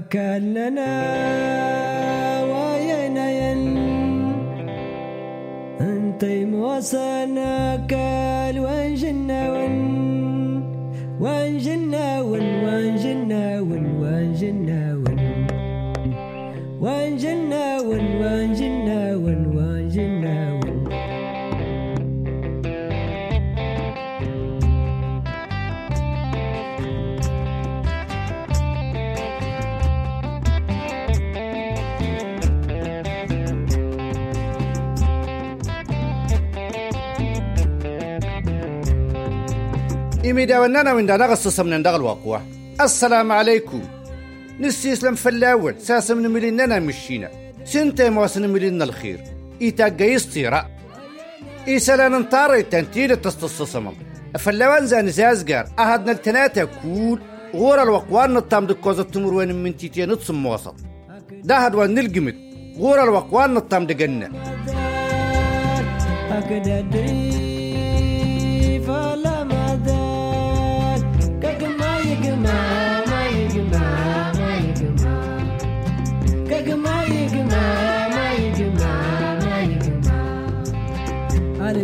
أكلنا وينين انتي موصلنا كال وانجنا إميدا ونانا من دانا غصص من داغ الواقوة السلام عليكم. نسي إسلام فلاول ساسا من مليننا مشينا. سنتي مواسن ملينا الخير. إيتا قيستيرا إيسالا ننطاري تنتيل التصتصصمم فلاوان زان زازقار أهدنا التناتا كول. غور الوقوان نطام دكوزة تمر وين من تيتيا نتصم وسط ده هدوان نلقمت. غور الوقوان نطام دقنا. أكدري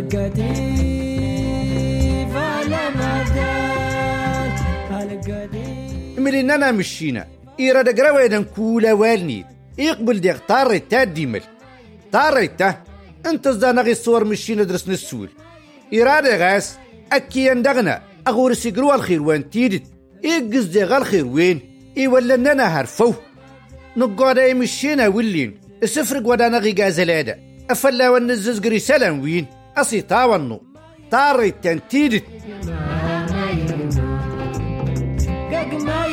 مدار الكتيف مليننا مشينا. إيرا دقراويدا كولا والنيد. يقبل ديغ طاري تا ديمل. طاري تا انت زانغي الصور مشينا درس نسول. إيرا غاس أكي يندغنا أغور سيقروا الخير وين تيدت. إيقز ديغ الخير وين. ننا هرفو. نقعد أي مشينا ولين. السفرق ودانا غي غازلادا أفلا ونزز قريسالا وين. يجمع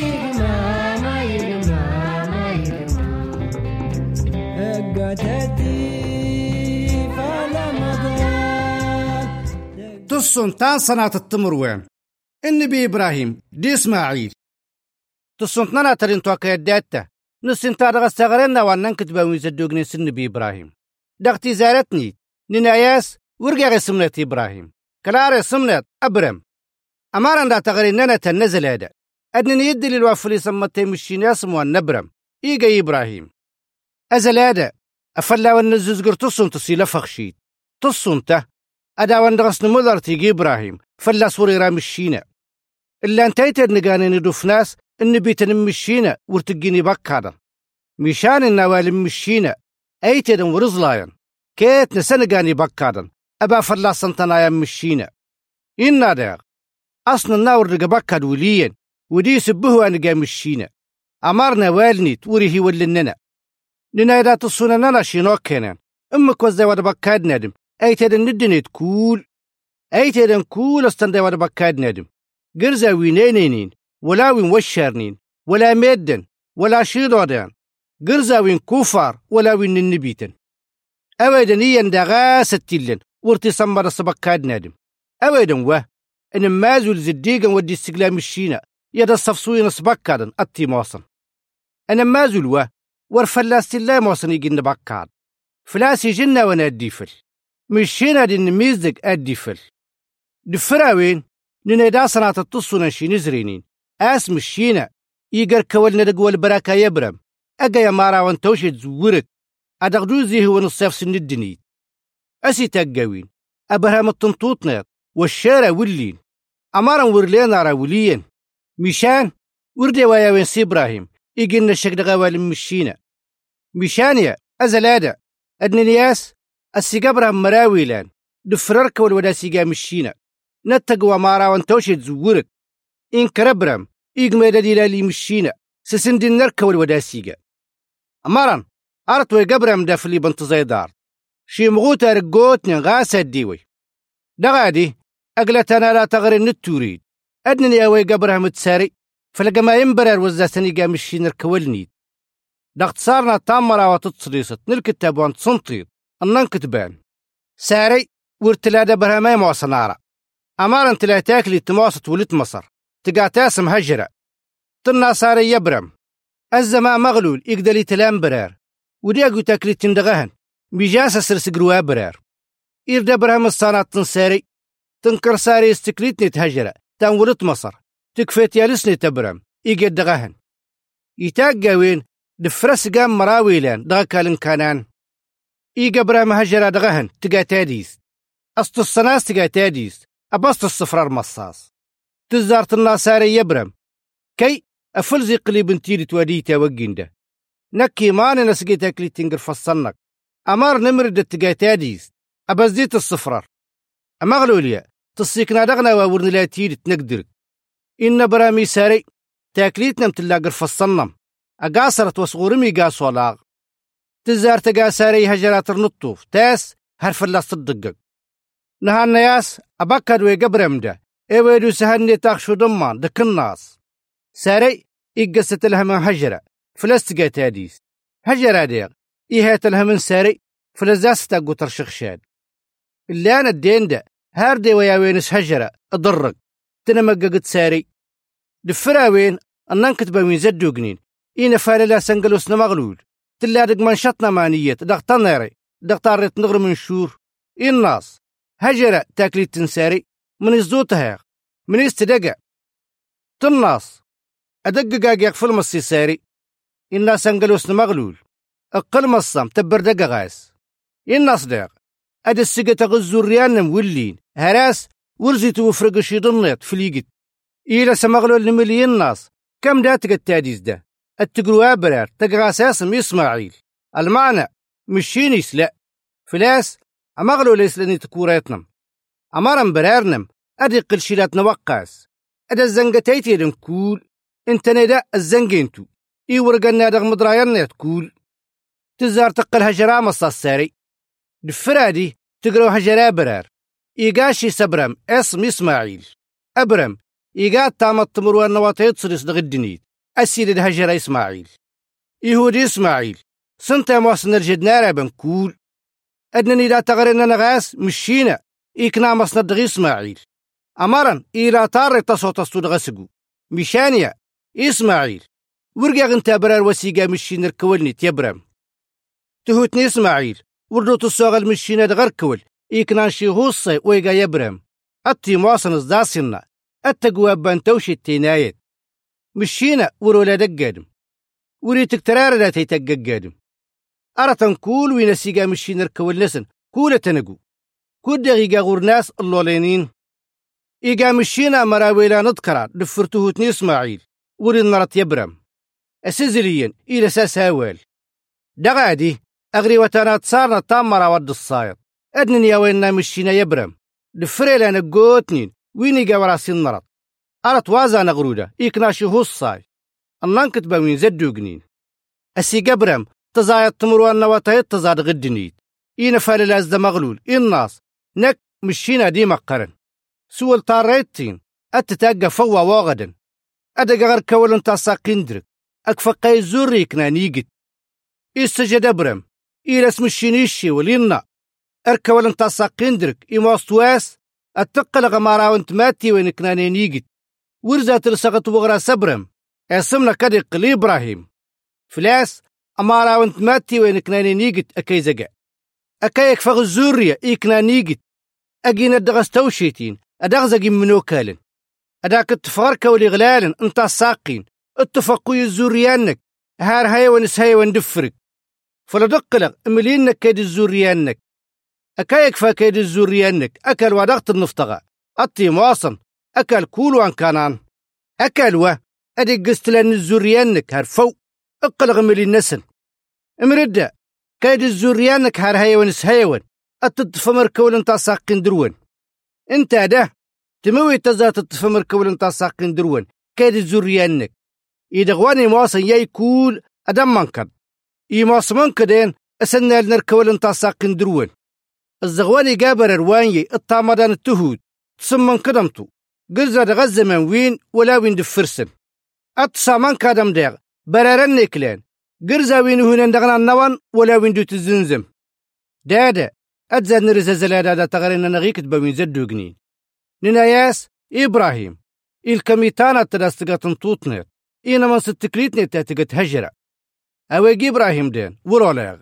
الكتيف على مدار تصن تان صنعة التمر وين النبي إبراهيم دي إسماعيل. تصن تنا ترين توكا يداتا نسين تارغ استغرنا وانن كتبا ويزدوغني سن نبي إبراهيم. دغتي زارتني. نناياس غي سمنت إبراهيم كلاري سمنت أبرم. أمارن دا تغريننا تنزل هذا أدنني يدي للوافلي سمتي مشين ياسم والنبرم إيجا إبراهيم أزل هذا أفلا والنزوز قرتصن تصيل فخشيت تصن ته أدا وندغس نمذر تيجي إبراهيم فلا صوري رام الشينا إلا انتيتر نقاني ندوف ناس. إن بيتن مشينا ورتقيني بكادا مشان النوال مشينا أيتر ورزلاين كيت نسنقاني بكادا أبا فلا سنتنا مشينا. إنا داغ. أصلا الناور رقا بكاد وليا ودي سبه أنا مشينا. أمرنا والني توريه ولننا. لنا إذا تصونا نانا شينوك كنان أمك وزا ودا بكاد نادم. أي تدن ندن تكول. أي تدن كول استندا ودا بكاد نادم. قرزا وينينين ولا وين وشارنين. ولا ميدن. ولا شيرودان قرزا وين كفار ولا وين النبيتن أويدن إيان دغا ستيلن. ورتي سمبر سبكاد نادم. أويدن وه إن مازول زديقا ودي استقلام الشينا يدا الصفصوين سبكادن أتي موصن. أنا مازول وه ورفلاس الله موصن يجن بكاد فلاسي جنة وأنا الديفل مشينا دي نميزدك الديفل دفراوين ننا صنعة التصونا شي نزرينين. آس مشينا يقر كول ندق والبراكا يبرم. أقا يا مارا وانتوشي تزورك أدغدوزي هو نصيف سن الدنيت. أسي تقاوين أبرهام التنطوطنات والشارع ولين أمارا ورلينا راوليين مشان وردي ويا وين سي إبراهيم. يجينا الشك دغوال مشينا. مشان يا؟ أزلادا. أدنياس السيقابرا مراويلان. دفررك والودا سيقا مشينا. نتقوى مارا وانتوشي تزورك. إن كربرم إيقميدا ديلالي مشينا. سسندين نركا والودا سيقا أمارا أرتوي قبرم دافلي بنت زيدار. شي مغوتا رقوتني غاسا ديوي دغادي أقلتنا لا تغري التوريد أدنني أوي قبرها متساري فلقى ما ينبرر وزاسني قام الشين ركولنيد دغت صارنا تامرا وتتصريصت نالكتاب وانت صنطيط أنن كتبان ساري ورتلادا برهما موصنارا أمار انت لا تاكلي تموسط ولت مصر تقا تاسم هجرة تنا صاري يبرم الزما مغلول يقدلي تلام برار ودي أقو تاكلي تندغهن بيجاسة سرسقروا برار إردا برهم الصانات تنساري تنكر ساري استكليتني تهجرة تنولت مصر تكفيت يالسني تبرم إيجاد دغهن يتاقى وين دفرس قام مراويلان دغا كالن كانان إي قبرا مهجرة دغهن تقا تاديس أسط الصناس تقا تاديس أبسط الصفرار مصاص تزارت الناصاري يبرم كي أفلزي قليب انتيري تواديتا وقيندا نكي ماني نسقيتا كلي تنقر فصنك أمار نمرد تقا تاديس أبزيت الصفرار أمغلوليا تصيكنا دغنا وورن لا تيري تنقدرك. إن برامي ساري تاكليتنا متلاقر فصنم. أقاصرت وصغورمي قاس ولاغ. تزار تقاساري هجرات النطوف تاس هرف الله صدقك. نهان نياس أبكر ويقبر مدا إيويدو سهني تاخشو دمان دك الناس. ساري إقست لها من هجرة. فلست تاديس هجرة ديغ. إيهات لها من ساري فلزاس تاقو ترشخشاد اللي الدين ده هاردي ويا وينس هجرة أضرق. تنمققت ساري. دفرا وين أنان كتبا وين زدو قنين إينا فاللا سنقلوس نمغلول. تلا دق منشطنا مانية دق تنيري دق طارت نغر من شور. الناس هجرة تاكلي تنساري من الزوتها من استدقع تناس أدق قاقيق في المصي ساري. الناس انقلوس مغلول أقل مصام تبر دقا غاس الناس داق أد السقة تغزو الريان مولين هراس ورزي وفرق شي ضنيط في اليقت إيلا سمغلول لمليون ناس كم داتك التاديز ده؟ التقروا أبرار. تقرا اسم إسماعيل المعنى مشيني سلا فلاس أمغلو ليس لني تكوريتنم أمارم برارنم. أدي قل شيلات نوقاس. أدا الزنقتيتي دن كول إنت ندا الزنقينتو إي ورقنا دغ مدرايرنا تكول تزار تقل هجرا مصاص ساري دفرادي تقرو هجرا برار. إيقاشي سبرم اسم إسماعيل. أبرم إيقات تامت تمروا النواطيط صريس دغ أسيد الهجر إسماعيل. يهودي إسماعيل. سنتا موسن الجدنارة بنكول أدنني لا تغرنا نغاس مشينا. إيكنا مصنا دغي إسماعيل. أمرا إلى طار تصوت غسقو مشانيا إسماعيل. ورقا غنتا برار وسيقا مشينا الكولني تيبرم تهوتني إسماعيل وردو تصوغ المشينا دغر كول إيكنا شي غوصي ويقا يبرم. أتي مواصن الزاسنا التقوى بانتوشي التينايت. مشينا ورولا دقادم وريتك ترار لا تيتققادم أرى تنكول وينسيقا مشينا ركول نسن كولة تنقو. كود دقيقة غور ناس اللولينين إيقا مشينا مراويلا نذكرا دفرتوه تني إسماعيل وري نرت يبرم. أسزليا إلى ساس هاوال دغادي. أغري وتانا تصارنا تامرا ود الصايد. أدنن يا ويننا مشينا يبرم. دفريلا نقوتنين. ويني قوراسي النرط أرت وازا نغرودا. إيكناشي هوصاي النانكت باوين زدو قنين أسي قبرم. تزايد تمروا النواتايد تزاد غدنيت إينا فاللاز دا مغلول. الناس نك مشينا دي مقرن سوال طاريتين أتتاقى فوا واغدا أدق غير كول انتا ساقندرك أكفقاي زوريك نانيقت إستجد أبرم. إيلا سمشينيشي ولينا. أركول انتا ساقندرك إموستواس التقل غمارا وانت ماتي وينك نانيقت ورزا ترسغت وغرا سبرم. اسمنا كدي قلي إبراهيم. فلاس أمارا وانت ماتي وينك نانيقت أكي زقا أكايك فغ الزورية. إيكنا نيقت أجينا دغس توشيتين أدغزقي منو كالن. أداك التفاركة والإغلالن أنت الساقين اتفقوا الزوريانك. هار هاي ونس هاي وندفرك فلدقلق املينك كيد الزوريانك. أكايك فاكيد الزوريانك. أكل ودغت النفتغة أطي مواصن. أكل كول وان كانان. أكل و أدي قست لأن الزوريانك. هرفو. أقلق ملي النسن. أمرد. كيد الزوريانك هار هاي ونس هايون أتتفمر كول انت ساقين درون إنت ده تموي تزات تتفمر كول انت ساقين درون كيد الزوريانك. يدغواني مواصن ياي كول. أدم منكد يماس منكدين أسنى لنركول انت ساقين درون الزغواني قابر رواني الطامدان التهود. تسمن كدمتو. قرزة غزة من وين ولا وين دفرسن. أتصا من كادم ديغ. برارن نكلين قرزة وين هنا دغنا النوان ولا وين دو تزنزم دادا. أتزاد نرزة زلادة دا تغرين نغيك تبوين زدو جنين نناياس إبراهيم. إلكميتانا تدستقات نطوطنت إينا من ستكليتني تاتقت هجرة. أويق إبراهيم دين ورولاغ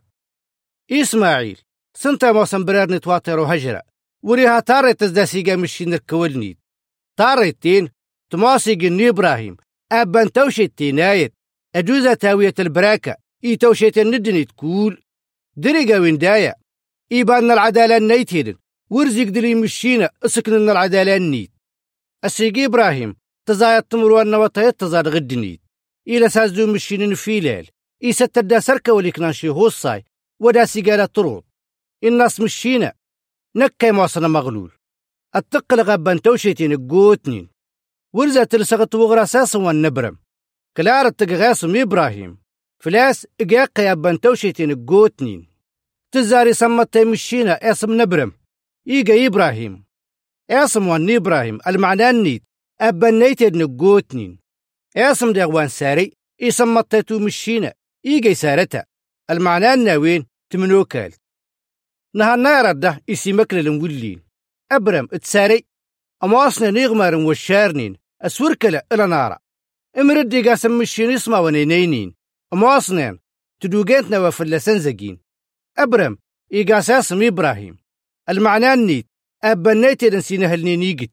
إسماعيل سنتا موسم برارني تواترو هجرة وريها تاري تزداسيقا مشي نركولنيت تاريتين تماسي جني إبراهيم أبان توشي التينايت أجوزة تاوية البراكة إي توشيت الندني تقول دريقا وين دايا إيبان العدالة النيتيدن ورزق دلي مشينا اسكن العدالة النيت السيقي إبراهيم تزايد تمر والنوطيت تزاد غدنيت إلى سازدو مشينين فيلال إيسا تدا سركة وليكناشي هوصاي ودا سيقالة طرود الناس مشينا نكا موصنا مغلول. التقل غبان توشيتين قوتنين ورزا تلسغت وغرا ساسا والنبرم كلار التقغاسم إبراهيم. فلاس إقاق يابان توشيتين قوتنين تزاري سمت مشينا أسم نبرم. إيقا إبراهيم. أسم وان إبراهيم المعنى النيت أبان نيتد نقوتنين أسم دغوان ساري مطيتو مشينا. إيقا سارتا المعنى الناوين تمنوكال نهار رده إسي مكل المولين أبرم إتساري. أما أصنا نغمار وشارنين. أسوركلا إلى نارا. إمردي قاسم مشين إسما ونينينين. أما أصنين تدوغينتنا وفلسان زقين أبرم إيقاس اسم إبراهيم. المعنى النيت أبا نيتي نسينا هالنينيقت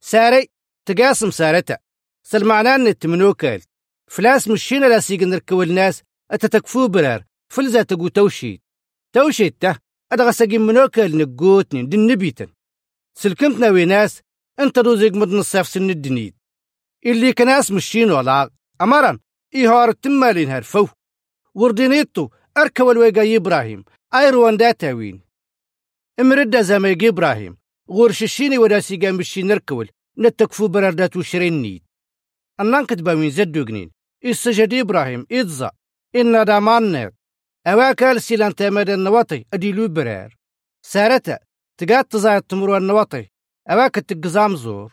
ساري تقاسم سارتا. سالمعنى النت منوكال فلاس مشينا لا سيقن نركو الناس أتتكفو برار فلزا تقو توشيت ته منوكال نقوتني دن نبيتن. سلكمتنا ويناس أنت روزيق مدن الصيف سن الدنيد. اللي كناس مشين ولا أمرا إيهار التمالين هرفو. وردينيتو أركو الويقا إبراهيم أيروان داتاوين إمردا زميق إبراهيم غور ششيني ودا سيقا مشين نركول نتكفو بردات وشرين نيد. أنان كتبا من زدو جنين السجد إبراهيم إدزا. إن دامان نيت أواكال سيلان تامد النواطي أديلو برار سارتا تقات تزايد تمرو النواطي. أواك تقزام زور.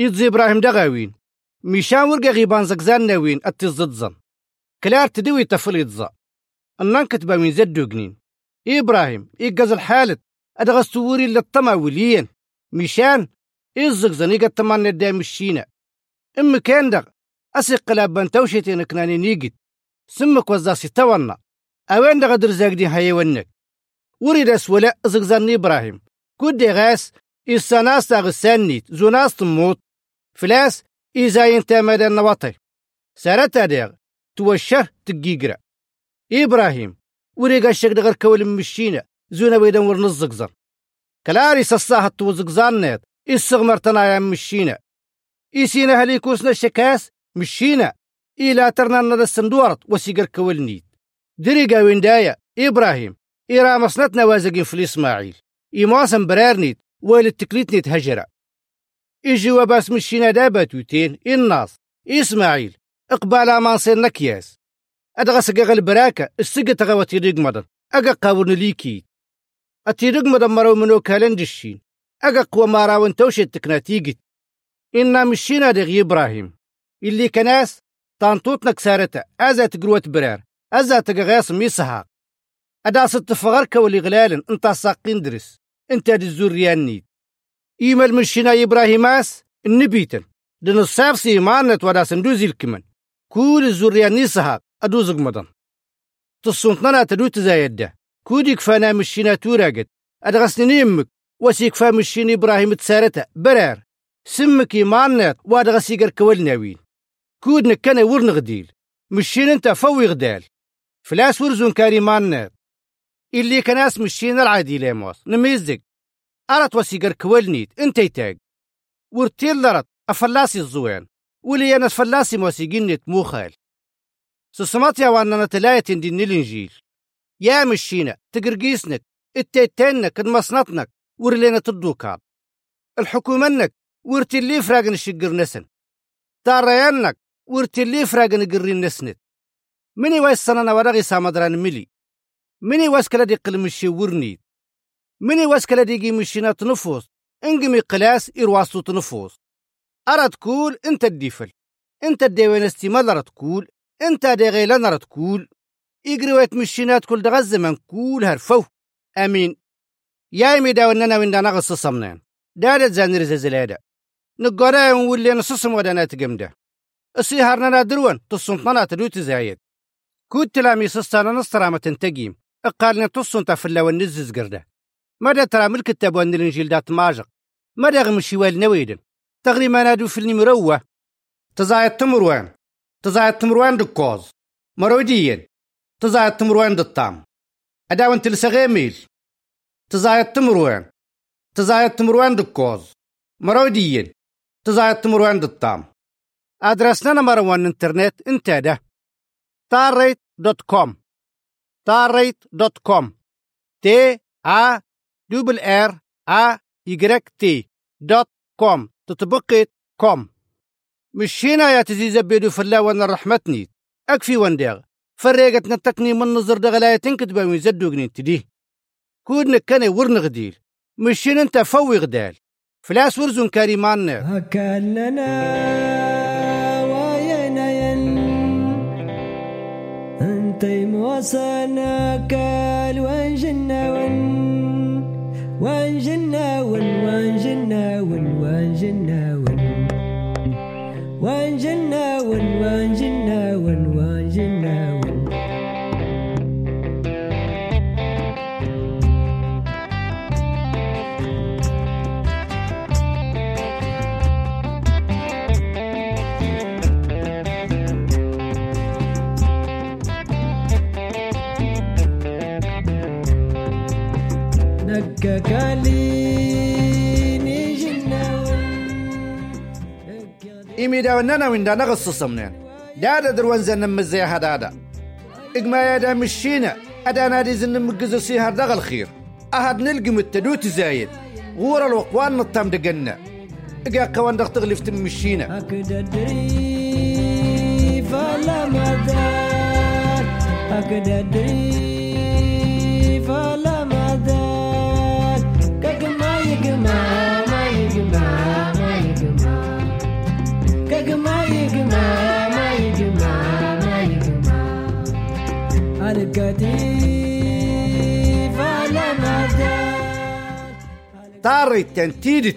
إدز إبراهيم دغاوين. ميشان ورقا غيبان زقزان ناوين أتزدزن كلار تدوي تفل إدزا أنان كتبا من زدو جنين إبراهيم إيقاز الحالة أدغا سوري للطما وليين. ميشان إزقزن إيقا التمان ندام الشينا إم كان دغ. أسيق لابان توشيتين كناني نيقت سمك وزاسي تونا أوين دغا درزاق دي هاي ونك. وريد أسولا زقزان إبراهيم. كودي غاس إساناس تغسانيت زوناس تموت. فلاس إيزاين تامد النواطي سارتا ديغ توشه تقيقرا. إبراهيم وريقا الشك دغر كول مشينا. زونا بيدن ورن الزقزان كلاري سصاها توزقزان نيت إسغمر تنايا مشينا. إيسينا هليكوسنا الشكاس مشينا. إلا ترنا ندى السندورت وسيقر كول نيت. دريقا ويندايا إبراهيم. إيرا مصنتنا وازقين في الإسماعيل. إيماسن برارنيت ويل التكليت نيت هجرة. إيجي وباس مشينا دابات وتين الناس إسماعيل. إقبالا ما نصير نكياس. البراكة السقا تغوى تيريق مدن. أقا قاورن ليكيت أتيريق مدن مرو منو كالن دشين أقا قوى ماراون توشي التكناتيقت إنا مشينا دغي إبراهيم. اللي كناس طانطوط نكسارتا أزا تقروت برار أزا تقغاس ميسها أدا ستفغرك واللي غلالن انت ساقين درس انت الزوريان نيد إيما المشينا إبراهيماس النبيتن. دن الصاف سيمانت ودا سندوزي الكمن. كل الزوريان نيسها أدوزق مدن تصنطنا تدو تزايد كودي كفانا مشينا توراقت. أدغسني يمك وسي كفا مشين إبراهيم تسارتا برار سمك يمانت وادغسيقر كوال ناوين كود نكنا ورن غديل. مشين انت فوي غدال. فلاس ورزون كاري مانت اللي كناس مشين العادي ليموس. نميزك. أرت وسيقر كوالنيت انت يتاق. ورتيل لرت. أفلاسي الزوين. ولي أنا فلاسي موسيقينيت موخال سسمات يا وأنا تلاية دين الإنجيل يا مشينا تقرقيسنك. التيتينك المصنطنك ورلينا تدوكاب. الحكومنك. ورتلي فراغن الشقر نسن. تاريانك. ورتلي فراغن قرين نسنت. مني وايس سنانا ورغي سامدران ملي. مني وايس كلا دي قل مشي ورنيت مني وايس كلا دي مشينا تنفوس انقمي قلاس إرواسو تنفوس. أرى تقول انت الديفل. انت الديوان استمال أرى تقول انت دي غيلان أرى تقول إقري ويت مشينات كل دغا الزمن كول هرفو. أمين. يا إمي داوننا وين دانا غصة صمنان دارت زانير زلزلادة نقرا ونولي نصصم ودانا تقمده السيهارنا دروان تصنطنا تدو تزايد كود تلامي سستانا نصرامة تنتقيم اقالنا تصنطا في اللو النزز قرده مدى ترى ملك التابوان الانجيل دات ماجق مدى غمشي والنويدن تغري ما نادو في المروة تزايد تمروان تزايد تمروان دكوز مروديين تزايد تمروان دطام أداون تلسغي ميل تزايد تمروان تزايد تمروان دكوز مروديين تزايد تمروان دطام أدرسنا مروان انترنت انت ده تاريت دوت كوم. تاريت دوت كوم. تي آ دبل آر آ يجرك تي دوت كوم. تطبقت كوم. مش هنا يا تزيز بيدو فلا وأنا رحمتني. أكفي وانديغ فريقت نتكني من نظر دغلاية تنكتب ويزدوغني تدي كود كان ورن غديل. مش هنا انت فوي غدال فلاس ورزون كريمان هكلنا وينين انتي موصانا كال وانجنا ون وانجنا ون وانجنا ون وانجنا ون. وانجنا ون وانجنا إيمي دا ونانا وين دا نغصص منين دا دا دروان زن مزي هدادا. إقما يا دا مشينا. أدا نادي زن مقزو سيهار دا الخير أهد نلقي متدوت زايد. غور الوقوان نطام دقنا إقا قوان دغ تغلف تمشينا أكد أدري فلا مدار. أكد أدري tentare, tentire,